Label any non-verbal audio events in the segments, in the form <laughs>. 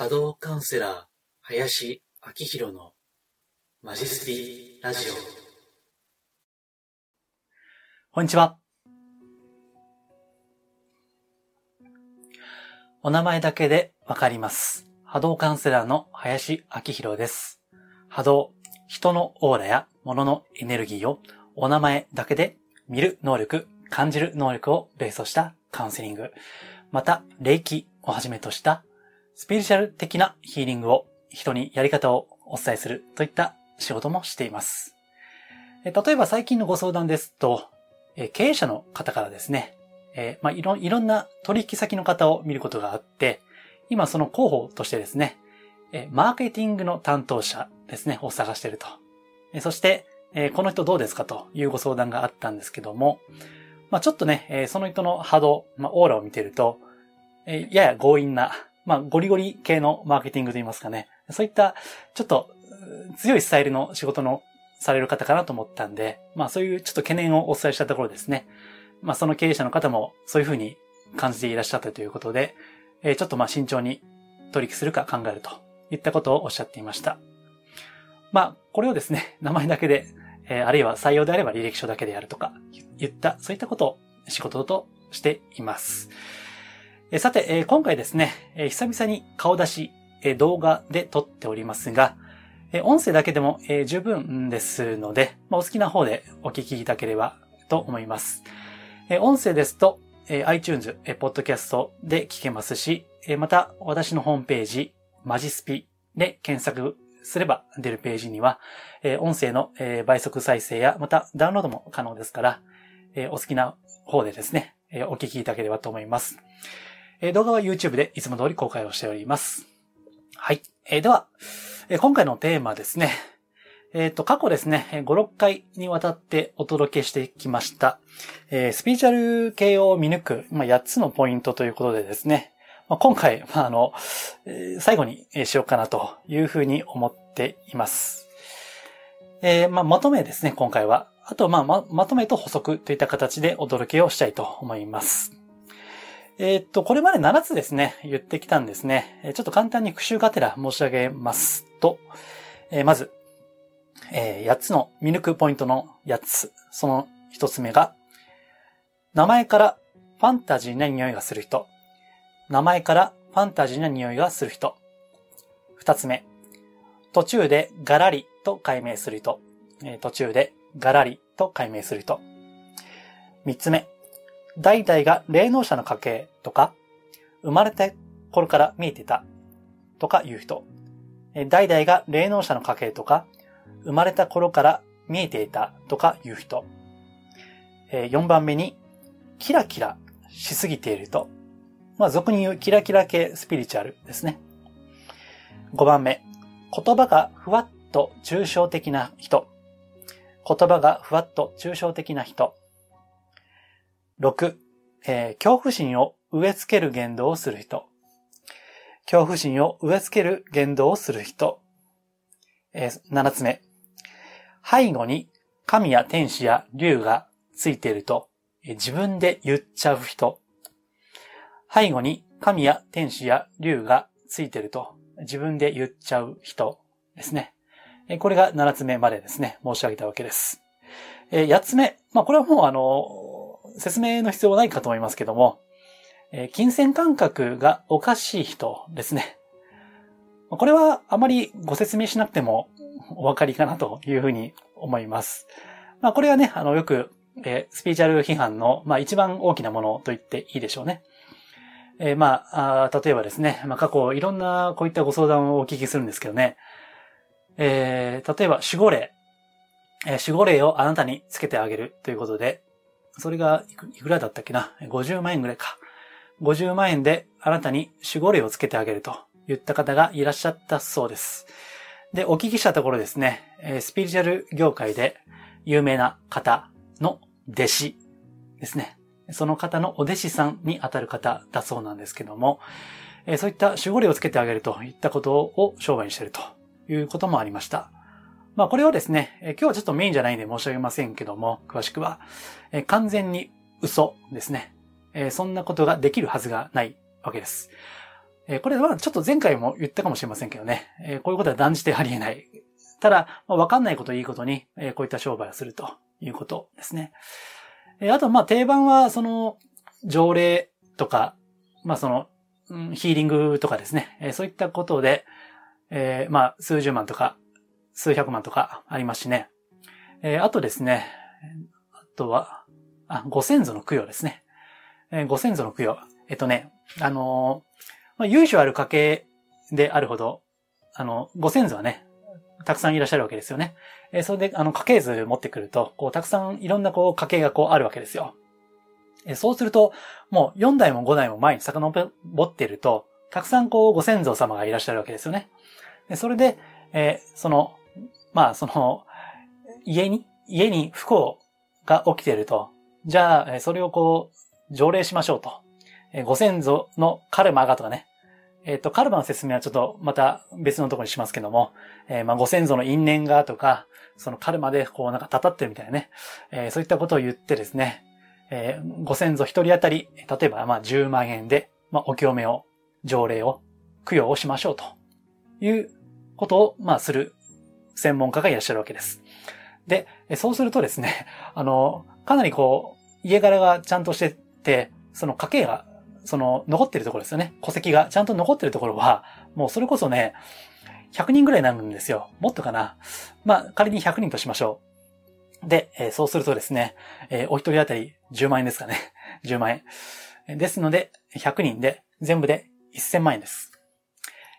波動カウンセラー、林明宏のマジスピラジオ。こんにちは。お名前だけでわかります。波動カウンセラーの林明宏です。波動、人のオーラや物のエネルギーをお名前だけで見る能力、感じる能力をベースとしたカウンセリング、また、霊気をはじめとしたスピリチュアル的なヒーリングを人にやり方をお伝えするといった仕事もしています。例えば最近のご相談ですと、経営者の方からですね、えまあ、いろ、いろんな取引先の方を見ることがあって、今その候補としてですね、マーケティングの担当者ですね、を探していると。そして、この人どうですかというご相談があったんですけども、まあ、ちょっとね、その人の波動、まあ、オーラを見てると、やや強引なまあ、ゴリゴリ系のマーケティングといいますかね。そういった、ちょっと、強いスタイルの仕事のされる方かなと思ったんで、まあそういうちょっと懸念をお伝えしたところですね。まあその経営者の方もそういうふうに感じていらっしゃったということで、えー、ちょっとまあ慎重に取引するか考えるといったことをおっしゃっていました。まあこれをですね、<laughs> 名前だけで、えー、あるいは採用であれば履歴書だけでやるとか言った、そういったことを仕事としています。さて、今回ですね、久々に顔出し動画で撮っておりますが、音声だけでも十分ですので、お好きな方でお聞きいただければと思います。音声ですと iTunes、Podcast で聞けますし、また私のホームページ、マジスピで検索すれば出るページには、音声の倍速再生やまたダウンロードも可能ですから、お好きな方でですね、お聞きいただければと思います。え動画は YouTube でいつも通り公開をしております。はい。えでは、え今回のテーマですね。えっ、と、過去ですね、5、6回にわたってお届けしてきました、えスピーチャル系を見抜く、まあ、8つのポイントということでですね、まあ、今回、まあ、あの、え最後にしようかなというふうに思っています。えー、まあ、まとめですね、今回は。あと、まあ、ま、まとめと補足といった形でお届けをしたいと思います。えー、っと、これまで7つですね、言ってきたんですね。ちょっと簡単に復習がてら申し上げますと、えー、まず、えー、8つの見抜くポイントの8つ。その1つ目が、名前からファンタジーな匂いがする人。名前からファンタジーな匂いがする人。2つ目、途中でガラリと解明する人。え途中でガラリと解明する人。3つ目、代々が霊能者の家系とか、生まれた頃から見えてたとか言う人。代々が霊能者の家系とか、生まれた頃から見えていたとか言う人。4番目に、キラキラしすぎていると。まあ、俗に言うキラキラ系スピリチュアルですね。5番目、言葉がふわっと抽象的な人。言葉がふわっと抽象的な人。6、えー、恐怖心を植え付ける言動をする人。恐怖心を植え付ける言動をする人。えー、7つ目。背後に神や天使や竜がついていると、えー、自分で言っちゃう人。背後に神や天使や竜がついていると、自分で言っちゃう人ですね。え、これが7つ目までですね、申し上げたわけです。え、8つ目。まあ、これはもうあの、説明の必要はないかと思いますけども、え、金銭感覚がおかしい人ですね。これはあまりご説明しなくてもお分かりかなというふうに思います。まあこれはね、あのよく、え、スピーチャル批判の、まあ一番大きなものと言っていいでしょうね。えー、まあ例えばですね、まあ過去いろんなこういったご相談をお聞きするんですけどね。えー、例えば守護霊。えー、守護霊をあなたにつけてあげるということで、それがいくらだったっけな ?50 万円ぐらいか。50万円であなたに守護霊をつけてあげると言った方がいらっしゃったそうです。で、お聞きしたところですね、スピリチュアル業界で有名な方の弟子ですね。その方のお弟子さんにあたる方だそうなんですけども、そういった守護霊をつけてあげるといったことを商売にしているということもありました。まあこれはですね、今日はちょっとメインじゃないんで申し上げませんけども、詳しくは、完全に嘘ですね。そんなことができるはずがないわけです。これはちょっと前回も言ったかもしれませんけどね、こういうことは断じてありえない。ただ、わかんないこといいことに、こういった商売をするということですね。あと、まあ定番は、その、条例とか、まあその、ヒーリングとかですね、そういったことで、えーまあ数十万とか、数百万とかありますしね。えーあとですね、あとは、あ、ご先祖の供養ですね。えーご先祖の供養。えっとね、あのーまあ、由緒ある家系であるほど、あの、ご先祖はね、たくさんいらっしゃるわけですよね。えーそれで、あの、家系図持ってくると、こう、たくさんいろんなこう、家系がこう、あるわけですよ。えーそうすると、もう4代も5代も前に遡っていると、たくさんこう、ご先祖様がいらっしゃるわけですよね。でそれで、えーその、まあ、その、家に、家に不幸が起きていると、じゃあ、それをこう、条例しましょうと。ご先祖のカルマがとかね。えっ、と、カルマの説明はちょっとまた別のところにしますけども、えーまあ、ご先祖の因縁がとか、そのカルマでこうなんかたたってるみたいなね、えーそういったことを言ってですね、えご先祖一人当たり、例えばまあ10万円で、まあ、お清めを、条例を、供養をしましょうと。いうことを、まあ、する専門家がいらっしゃるわけです。で、そうするとですね、<laughs> あの、かなりこう、家柄がちゃんとしてて、その家系が、その、残ってるところですよね。戸籍がちゃんと残ってるところは、もうそれこそね、100人ぐらいになるんですよ。もっとかな。まあ、仮に100人としましょう。で、えーそうするとですね、えーお一人当たり10万円ですかね。<laughs> 10万円。ですので、100人で全部で1000万円です。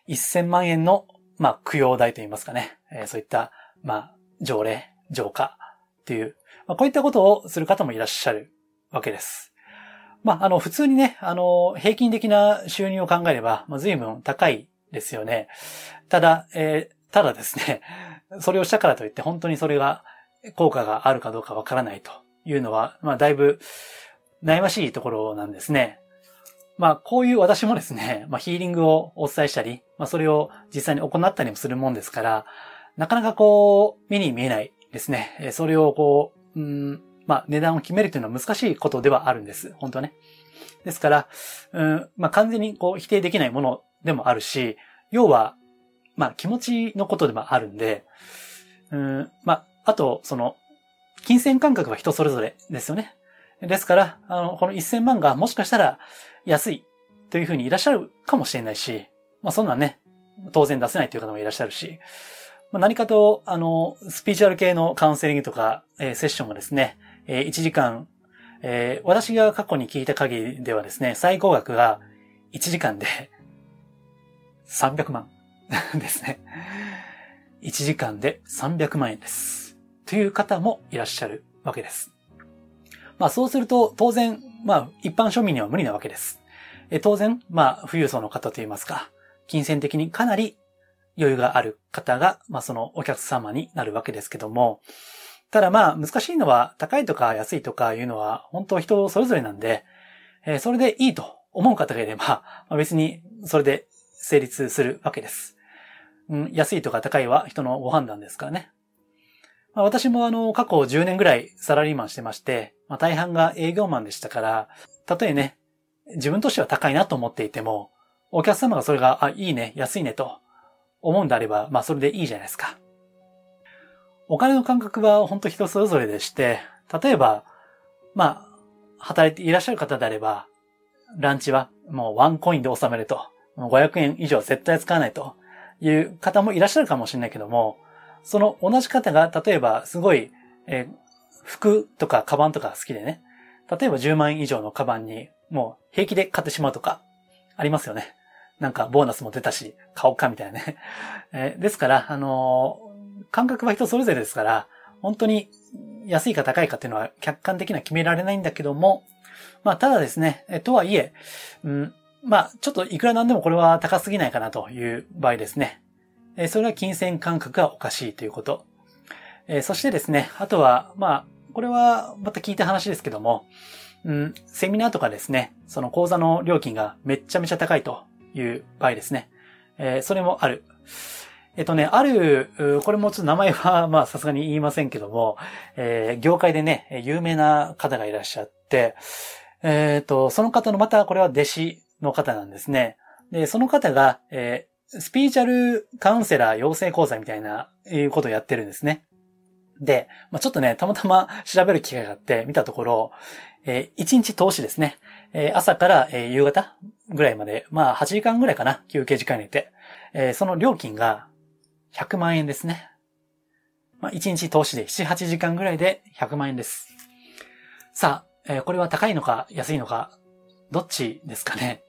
1000万円の、まあ、供養代といいますかね。えーそういった、まあ、条例、浄化っていう、まあ、こういったことをする方もいらっしゃるわけです。まあ、あの、普通にね、あの、平均的な収入を考えれば、まあ、随分高いですよね。ただ、えーただですね、<laughs> それをしたからといって本当にそれが効果があるかどうかわからないというのは、まあ、だいぶ悩ましいところなんですね。まあ、こういう私もですね、<laughs> まあ、ヒーリングをお伝えしたり、まあ、それを実際に行ったりもするもんですから、なかなかこう、目に見えないですね。それをこう、うん、まあ、値段を決めるというのは難しいことではあるんです。本当はね。ですから、うん、まあ、完全にこう、否定できないものでもあるし、要は、まあ、気持ちのことでもあるんで、うん、まあ、あと、その、金銭感覚は人それぞれですよね。ですから、あの、この1000万がもしかしたら安いというふうにいらっしゃるかもしれないし、まあそんなんね、当然出せないという方もいらっしゃるし、まあ、何かと、あの、スピーチュアル系のカウンセリングとか、えーセッションもですね、えー1時間、えー私が過去に聞いた限りではですね、最高額が1時間で <laughs> 300万 <laughs> ですね。1時間で300万円です。という方もいらっしゃるわけです。まあそうすると当然、まあ一般庶民には無理なわけです。え当然、まあ富裕層の方といいますか、金銭的にかなり余裕がある方が、まあそのお客様になるわけですけども、ただまあ難しいのは高いとか安いとかいうのは本当人それぞれなんで、えそれでいいと思う方がいれば、まあ、別にそれで成立するわけです。うん、安いとか高いは人のご判断ですからね。まあ、私もあの過去10年ぐらいサラリーマンしてまして、まあ、大半が営業マンでしたから、たとえね、自分としては高いなと思っていても、お客様がそれが、あ、いいね、安いねと思うんであれば、まあそれでいいじゃないですか。お金の感覚は本当人それぞれでして、例えば、まあ、働いていらっしゃる方であれば、ランチはもうワンコインで収めると、500円以上絶対使わないという方もいらっしゃるかもしれないけども、その同じ方が、例えばすごい、えー服とかカバンとか好きでね、例えば10万円以上のカバンにもう平気で買ってしまうとか、ありますよね。なんかボーナスも出たし、買おうかみたいなね。<laughs> えーですから、あのー感覚は人それぞれですから、本当に安いか高いかっていうのは客観的には決められないんだけども、まあ、ただですね、えとはいえ、うん、まあ、ちょっといくらなんでもこれは高すぎないかなという場合ですね。えそれは金銭感覚がおかしいということ。えそしてですね、あとは、まあ、これはまた聞いた話ですけども、うん、セミナーとかですね、その講座の料金がめっちゃめちゃ高いという場合ですね。えーそれもある。えっとね、ある、これもちょっと名前は、<laughs> まあさすがに言いませんけども、えー業界でね、有名な方がいらっしゃって、えっと、その方のまたこれは弟子の方なんですね。で、その方が、えー、スピーチャルカウンセラー養成講座みたいな、いうことをやってるんですね。で、まあ、ちょっとね、たまたま調べる機会があって見たところ、えー、1日投資ですね。えー、朝から、えー、夕方ぐらいまで、まあ8時間ぐらいかな、休憩時間に入れて、えー、その料金が100万円ですね。まあ1日投資で7、8時間ぐらいで100万円です。さあ、えー、これは高いのか安いのか、どっちですかね。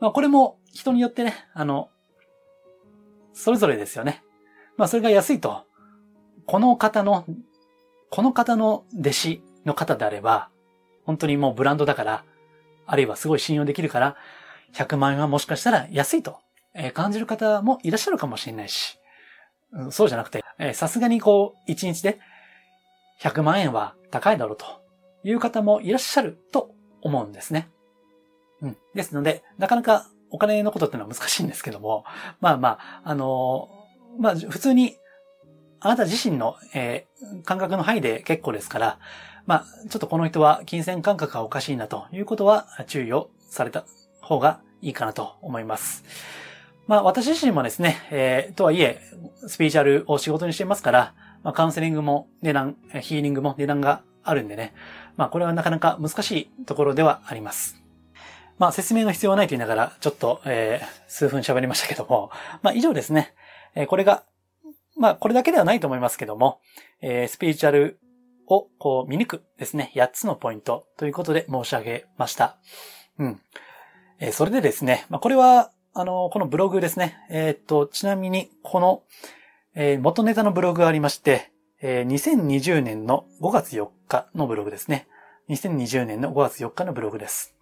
まあこれも人によってね、あの、それぞれですよね。まあそれが安いと、この方の、この方の弟子の方であれば、本当にもうブランドだから、あるいはすごい信用できるから、100万円はもしかしたら安いと感じる方もいらっしゃるかもしれないし、そうじゃなくて、さすがにこう、1日で100万円は高いだろうという方もいらっしゃると思うんですね。うん。ですので、なかなかお金のことってのは難しいんですけども、まあまあ、あの、まあ普通に、あなた自身の、えー、感覚の範囲で結構ですから、まあ、ちょっとこの人は金銭感覚がおかしいなということは注意をされた方がいいかなと思います。まあ私自身もですね、えー、とはいえ、スピーチャルを仕事にしていますから、まあカウンセリングも値段、ヒーリングも値段があるんでね、まあこれはなかなか難しいところではあります。まあ説明の必要はないと言いながら、ちょっと、えー、数分喋りましたけども、まあ以上ですね。えー、これが、まあこれだけではないと思いますけども、えー、スピーチャルをこう見抜くですね、8つのポイントということで申し上げました。うん。えー、それでですね、まあ、これは、あの、このブログですね。えー、っと、ちなみに、この、えー、元ネタのブログがありまして、えー、2020年の5月4日のブログですね。2020年の5月4日のブログです。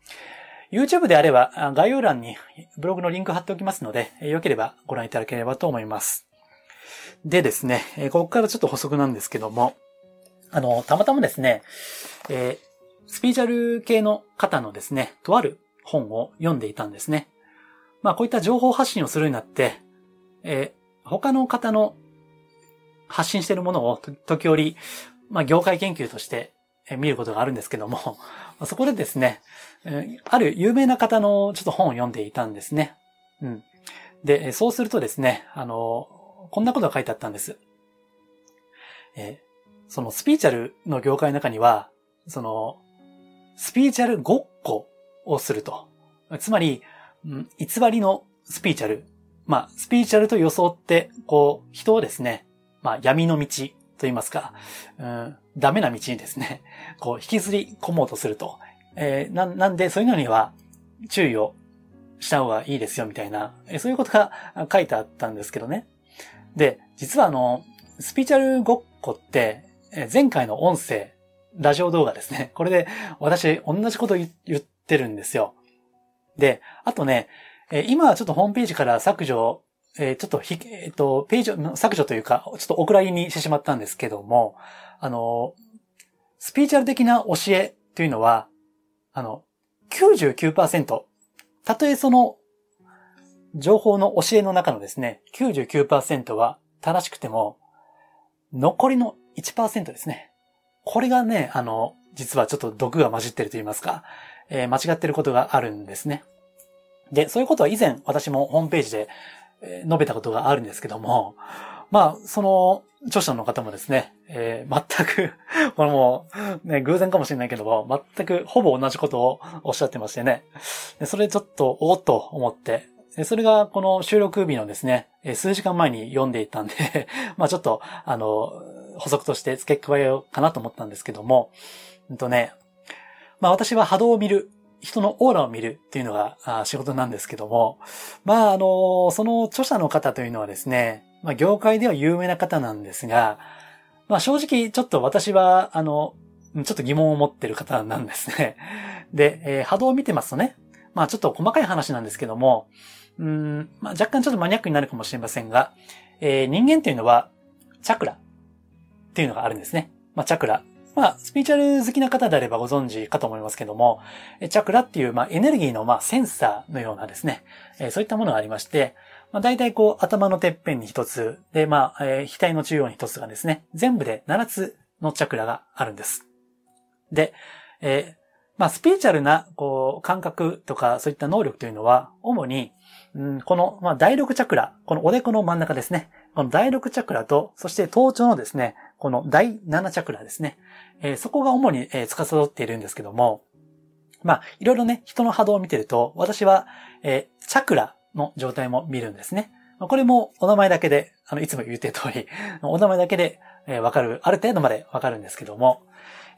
YouTube であれば、概要欄にブログのリンク貼っておきますので、よければご覧いただければと思います。でですね、ここからちょっと補足なんですけども、あの、たまたまですね、えー、スピーチャル系の方のですね、とある本を読んでいたんですね。まあこういった情報発信をするようになって、えー、他の方の発信しているものを時折、まあ業界研究として見ることがあるんですけども、<laughs> そこでですね、ある有名な方のちょっと本を読んでいたんですね。うん。で、そうするとですね、あの、こんなことが書いてあったんです。えそのスピーチャルの業界の中には、その、スピーチャルごっこをすると。つまり、偽りのスピーチャル。まあ、スピーチャルと装って、こう、人をですね、まあ、闇の道と言いますか、うん、ダメな道にですね、<laughs> こう、引きずり込もうとすると。えー、な、なんで、そういうのには注意をした方がいいですよ、みたいな、えそういうことが書いてあったんですけどね。で、実はあの、スピーチャルごっこって、前回の音声、ラジオ動画ですね。<laughs> これで私同じこと言ってるんですよ。で、あとね、今はちょっとホームページから削除、えちょっとひ、えっ、と、ページ削除というか、ちょっとお蔵入りにしてしまったんですけども、あの、スピーチャル的な教えというのは、あの、99%、たとえその、情報の教えの中のですね、99%は正しくても、残りの1%ですね。これがね、あの、実はちょっと毒が混じってると言いますか、えー、間違ってることがあるんですね。で、そういうことは以前私もホームページで、述べたことがあるんですけども、まあ、その、著者の方もですね、えー、全く、<laughs> これも、ね、偶然かもしれないけども、全くほぼ同じことをおっしゃってましてね。それちょっと、おっと思って、それがこの収録日のですね、数時間前に読んでいたんで <laughs> まあちょっと、あの、補足として付け加えようかなと思ったんですけども、うんとね、まあ私は波動を見る、人のオーラを見るっていうのが仕事なんですけども、まああの、その著者の方というのはですね、まあ業界では有名な方なんですが、まあ正直ちょっと私は、あの、ちょっと疑問を持ってる方なんですね。で、えー、波動を見てますとね、まあちょっと細かい話なんですけども、うん、まあ若干ちょっとマニアックになるかもしれませんが、えー、人間というのは、チャクラ、っていうのがあるんですね。まあ、チャクラ。まあ、スピーチャル好きな方であればご存知かと思いますけども、チャクラっていう、まあ、エネルギーの、まあ、センサーのようなですね、えー、そういったものがありまして、まあ、大体こう、頭のてっぺんに一つ、で、まあ、えー、額の中央に一つがですね、全部で7つのチャクラがあるんです。で、えー、まあ、スピーチャルな、こう、感覚とか、そういった能力というのは、主に、うん、この、まあ、第6チャクラ、このおでこの真ん中ですね。この第6チャクラと、そして頭頂のですね、この第7チャクラですね。えー、そこが主に、えー、司っているんですけども、まあ、いろいろね、人の波動を見てると、私は、えー、チャクラの状態も見るんですね。これもお名前だけで、あの、いつも言ってる通り、<laughs> お名前だけで、えー、わかる、ある程度までわかるんですけども、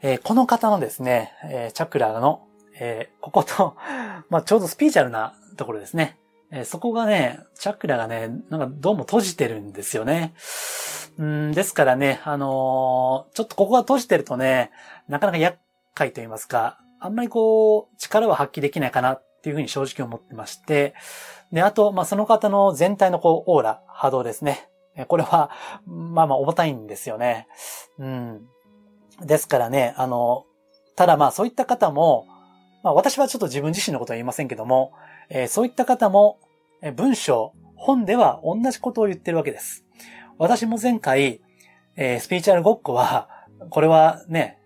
え、この方のですね、え、チャクラの、え、ここと、<laughs> まあ、ちょうどスピーチャルなところですね。え、そこがね、チャクラがね、なんかどうも閉じてるんですよね。うんですからね、あのー、ちょっとここが閉じてるとね、なかなか厄介と言いますか、あんまりこう、力は発揮できないかなっっていうふうに正直思ってまして、で、あと、まあ、その方の全体のこう、オーラ、波動ですね。これは、まあまあ重たいんですよね。うん。ですからね、あの、ただまあそういった方も、まあ私はちょっと自分自身のことは言いませんけども、えー、そういった方も、え文章、本では同じことを言ってるわけです。私も前回、えー、スピーチュアルごっこは、これはね、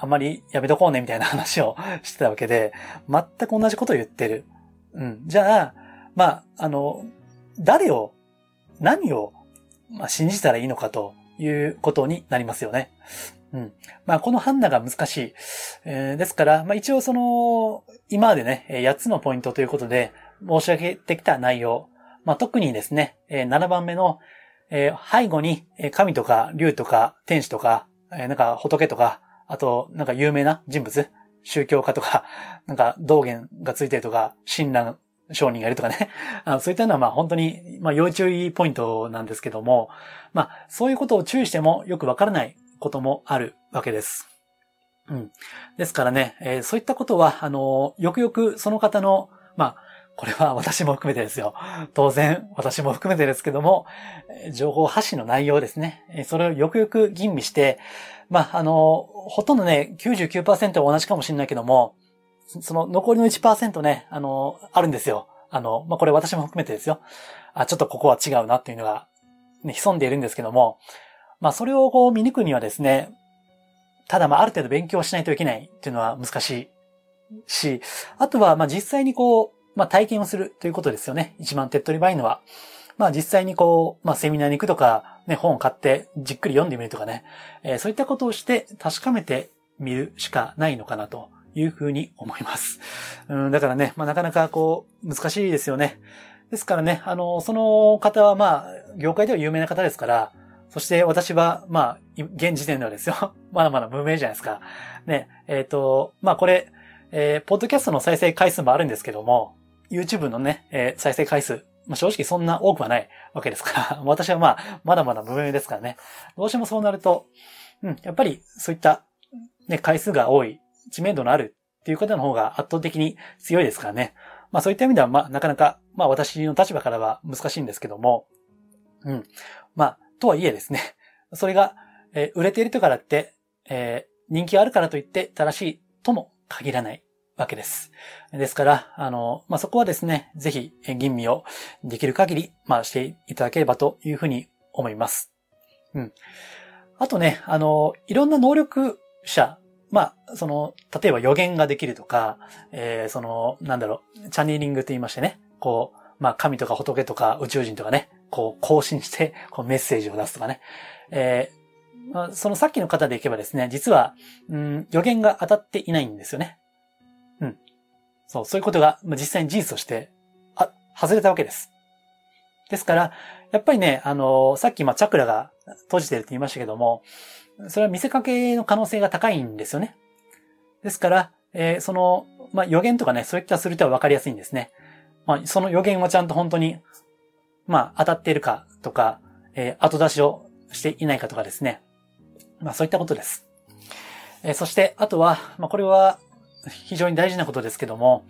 あんまりやめとこうねみたいな話をしてたわけで、全く同じことを言ってる。うん。じゃあ、まあ、あの、誰を、何を、まあ、信じたらいいのかということになりますよね。うん。まあ、この判断が難しい。えー、ですから、まあ一応その、今までね、8つのポイントということで申し上げてきた内容。まあ特にですね、7番目の、えー、背後に神とか竜とか天使とか、えー、なんか仏とか、あと、なんか有名な人物、宗教家とか、<laughs> なんか道元がついてるとか、親鸞商人がいるとかね。<laughs> あのそういったのはまあ本当に、まあ要注意ポイントなんですけども、まあそういうことを注意してもよくわからないこともあるわけです。うん。ですからね、えー、そういったことは、あの、よくよくその方の、まあ、これは私も含めてですよ。当然、私も含めてですけども、情報発信の内容ですね。それをよくよく吟味して、まあ、あの、ほとんどね、99%は同じかもしれないけども、その残りの1%ね、あの、あるんですよ。あの、まあ、これ私も含めてですよ。あ、ちょっとここは違うなっていうのが、ね、潜んでいるんですけども、まあ、それをこう見抜くにはですね、ただまあ、ある程度勉強しないといけないっていうのは難しいし、あとはまあ実際にこう、まあ体験をするということですよね。一番手っ取り早いのは。まあ実際にこう、まあセミナーに行くとか、ね、本を買ってじっくり読んでみるとかね、えー、そういったことをして確かめてみるしかないのかなというふうに思います。うん、だからね、まあなかなかこう、難しいですよね。ですからね、あの、その方はまあ、業界では有名な方ですから、そして私は、まあ、現時点ではですよ。<laughs> まだまだ無名じゃないですか。ね、えっ、ー、と、まあこれ、えー、ポッドキャストの再生回数もあるんですけども、YouTube のね、えー、再生回数、まあ正直そんな多くはないわけですから、<laughs> 私はまあ、まだまだ無名ですからね。どうしてもそうなると、うん、やっぱりそういった、ね、回数が多い、知名度のあるっていう方の方が圧倒的に強いですからね。まあそういった意味では、まあなかなか、まあ私の立場からは難しいんですけども、うん。まあ、とはいえですね、それが、えー、売れているからって、えー、人気があるからといって正しいとも限らないわけです。ですから、あの、まあ、そこはですね、ぜひ、吟味をできる限り、まあ、していただければというふうに思います。うん。あとね、あの、いろんな能力者、まあ、その、例えば予言ができるとか、えー、その、なんだろう、チャネリングと言いましてね、こう、まあ、神とか仏とか宇宙人とかね、こう、更新して、こう、メッセージを出すとかね。えー、そのさっきの方でいけばですね、実は、うん、予言が当たっていないんですよね。そう、そういうことが、まあ、実際に事実として、あ、外れたわけです。ですから、やっぱりね、あの、さっき、ま、チャクラが閉じてるって言いましたけども、それは見せかけの可能性が高いんですよね。ですから、えー、その、まあ、予言とかね、そういったするとは分かりやすいんですね。まあ、その予言はちゃんと本当にまあ、当たっているかとか、えー、後出しをしていないかとかですね。まあ、そういったことです。えー、そして、あとは、まあ、これは非常に大事なことですけども、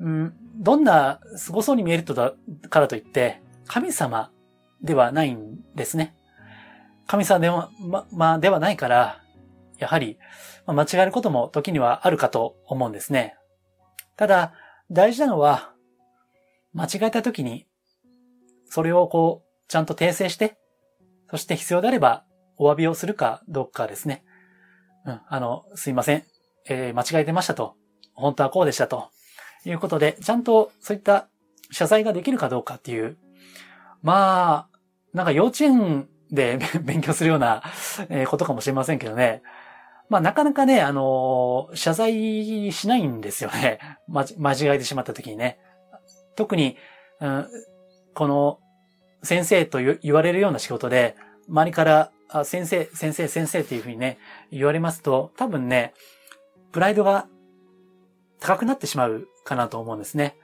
うん、どんな凄そうに見えるとだからといって、神様ではないんですね。神様では、ま、まあ、ではないから、やはり、間違えることも時にはあるかと思うんですね。ただ、大事なのは、間違えた時にそれをこう、ちゃんと訂正して、そして必要であれば、お詫びをするかどうかですね。うん、あの、すいません。えー、間違えてましたと本当はこうでしたということで、ちゃんとそういった謝罪ができるかどうかっていう、まあ、なんか幼稚園で <laughs> 勉強するようなことかもしれませんけどね。まあなかなかね、あの謝罪しないんですよね。ま、間違えてしまった時にね。特に、うん、この先生と言われるような仕事で、周りから先生、先生、先生っていうふうにね、言われますと、多分ね、プライドが高くなってしまうかなと思うんですね。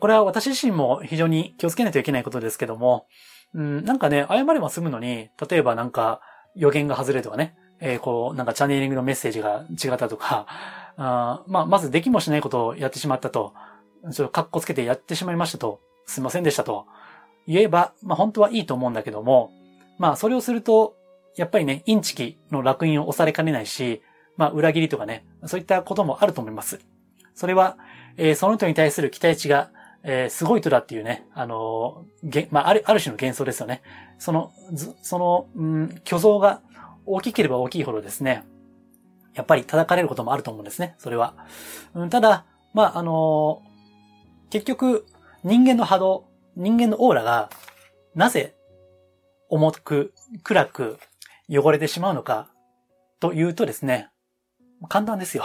これは私自身も非常に気をつけないといけないことですけども、うん、なんかね、謝れば済むのに、例えばなんか予言が外れとかね、えー、こう、なんかチャネリングのメッセージが違ったとか、<laughs> あまあ、まずできもしないことをやってしまったと、ちょっと格好つけてやってしまいましたと、すいませんでしたと言えば、まあ本当はいいと思うんだけども、まあそれをすると、やっぱりね、インチキの楽印を押されかねないし、まあ裏切りとかね、そういったこともあると思います。それは、えー、その人に対する期待値が、えー、すごい人だっていうね、あのー、まあ、ある、ある種の幻想ですよね。その、その、うん、虚像が大きければ大きいほどですね、やっぱり叩かれることもあると思うんですね、それは。うん、ただ、まあ、あのー、結局、人間の波動、人間のオーラが、なぜ、重く、暗く、汚れてしまうのか、というとですね、簡単ですよ。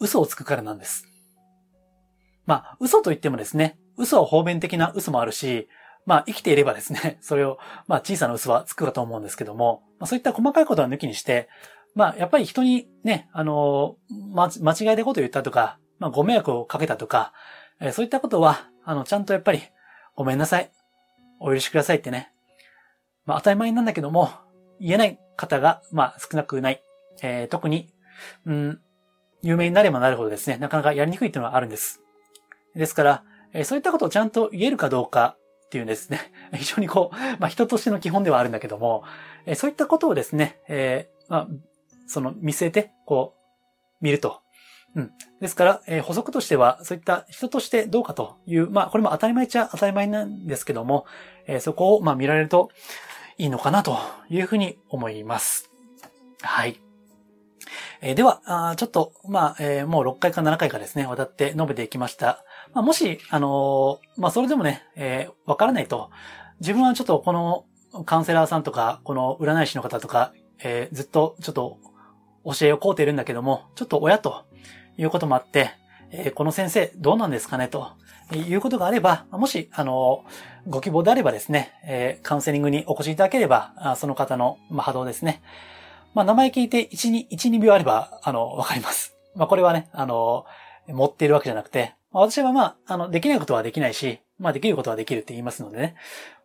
嘘をつくからなんです。まあ、嘘と言ってもですね、嘘は方便的な嘘もあるし、まあ、生きていればですね、<laughs> それを、まあ、小さな嘘はつくかと思うんですけども、まあ、そういった細かいことは抜きにして、まあ、やっぱり人にね、あの、ま、間違いでこと言ったとか、まあ、ご迷惑をかけたとか、えー、そういったことは、あの、ちゃんとやっぱり、ごめんなさい。お許しくださいってね。まあ、当たり前なんだけども、言えない方が、まあ、少なくない。えー、特に、うん、有名になればなるほどですね、なかなかやりにくいっていうのはあるんです。ですから、えー、そういったことをちゃんと言えるかどうかっていうんですね、<laughs> 非常にこう、まあ、人としての基本ではあるんだけども、えー、そういったことをですね、えー、まあ、その見据えて、こう、見ると。うん。ですから、えー、補足としては、そういった人としてどうかという、まあ、これも当たり前っちゃ当たり前なんですけども、えー、そこを、まあ、見られるといいのかなというふうに思います。はい。えー、では、ちょっと、まあ、えー、もう6回か7回かですね、渡って述べていきました。まあ、もし、あのー、まあ、それでもね、えー、わからないと、自分はちょっとこのカウンセラーさんとか、この占い師の方とか、えー、ずっとちょっと教えを請うているんだけども、ちょっと親ということもあって、えー、この先生どうなんですかねということがあれば、もし、あの、ご希望であればですね、えー、カウンセリングにお越しいただければ、その方の、波動ですね。まあ、名前聞いて1、2、1、2秒あれば、あの、わかります。まあ、これはね、あの、持っているわけじゃなくて、ま私はまあ、あの、できないことはできないし、まあ、できることはできるって言いますのでね。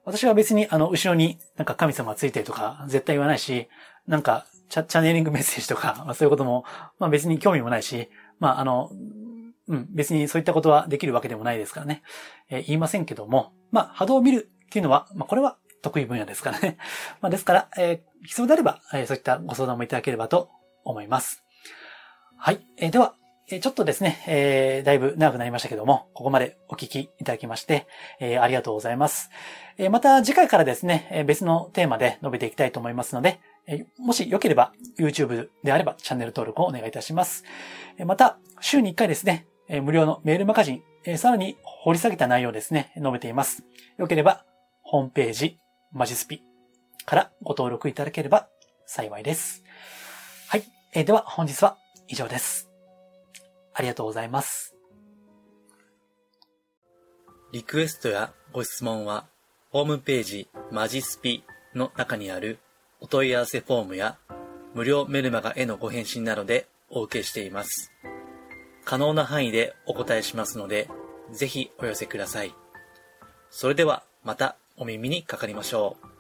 私は別に、あの、後ろになんか神様ついてるとか、絶対言わないし、なんか、チャチャネリングメッセージとか、まあ、そういうことも、まあ別に興味もないし、まああの、うん、別にそういったことはできるわけでもないですからね。えー、言いませんけども、まあ波動を見るっていうのは、まあこれは得意分野ですからね。<laughs> まあですから、えー、必要であれば、えー、そういったご相談もいただければと思います。はい。えー、では、えちょっとですね、えー、だいぶ長くなりましたけども、ここまでお聞きいただきまして、えー、ありがとうございます。えー、また次回からですね、え別のテーマで述べていきたいと思いますので、えもしよければ YouTube であればチャンネル登録をお願いいたします。えまた、週に1回ですね、え無料のメールマガジン、えさらに掘り下げた内容ですね、述べています。よければ、ホームページ、マジスピからご登録いただければ幸いです。はい。えでは本日は以上です。ありがとうございます。リクエストやご質問は、ホームページマジスピの中にあるお問い合わせフォームや無料メルマガへのご返信などでお受けしています。可能な範囲でお答えしますので、ぜひお寄せください。それではまたお耳にかかりましょう。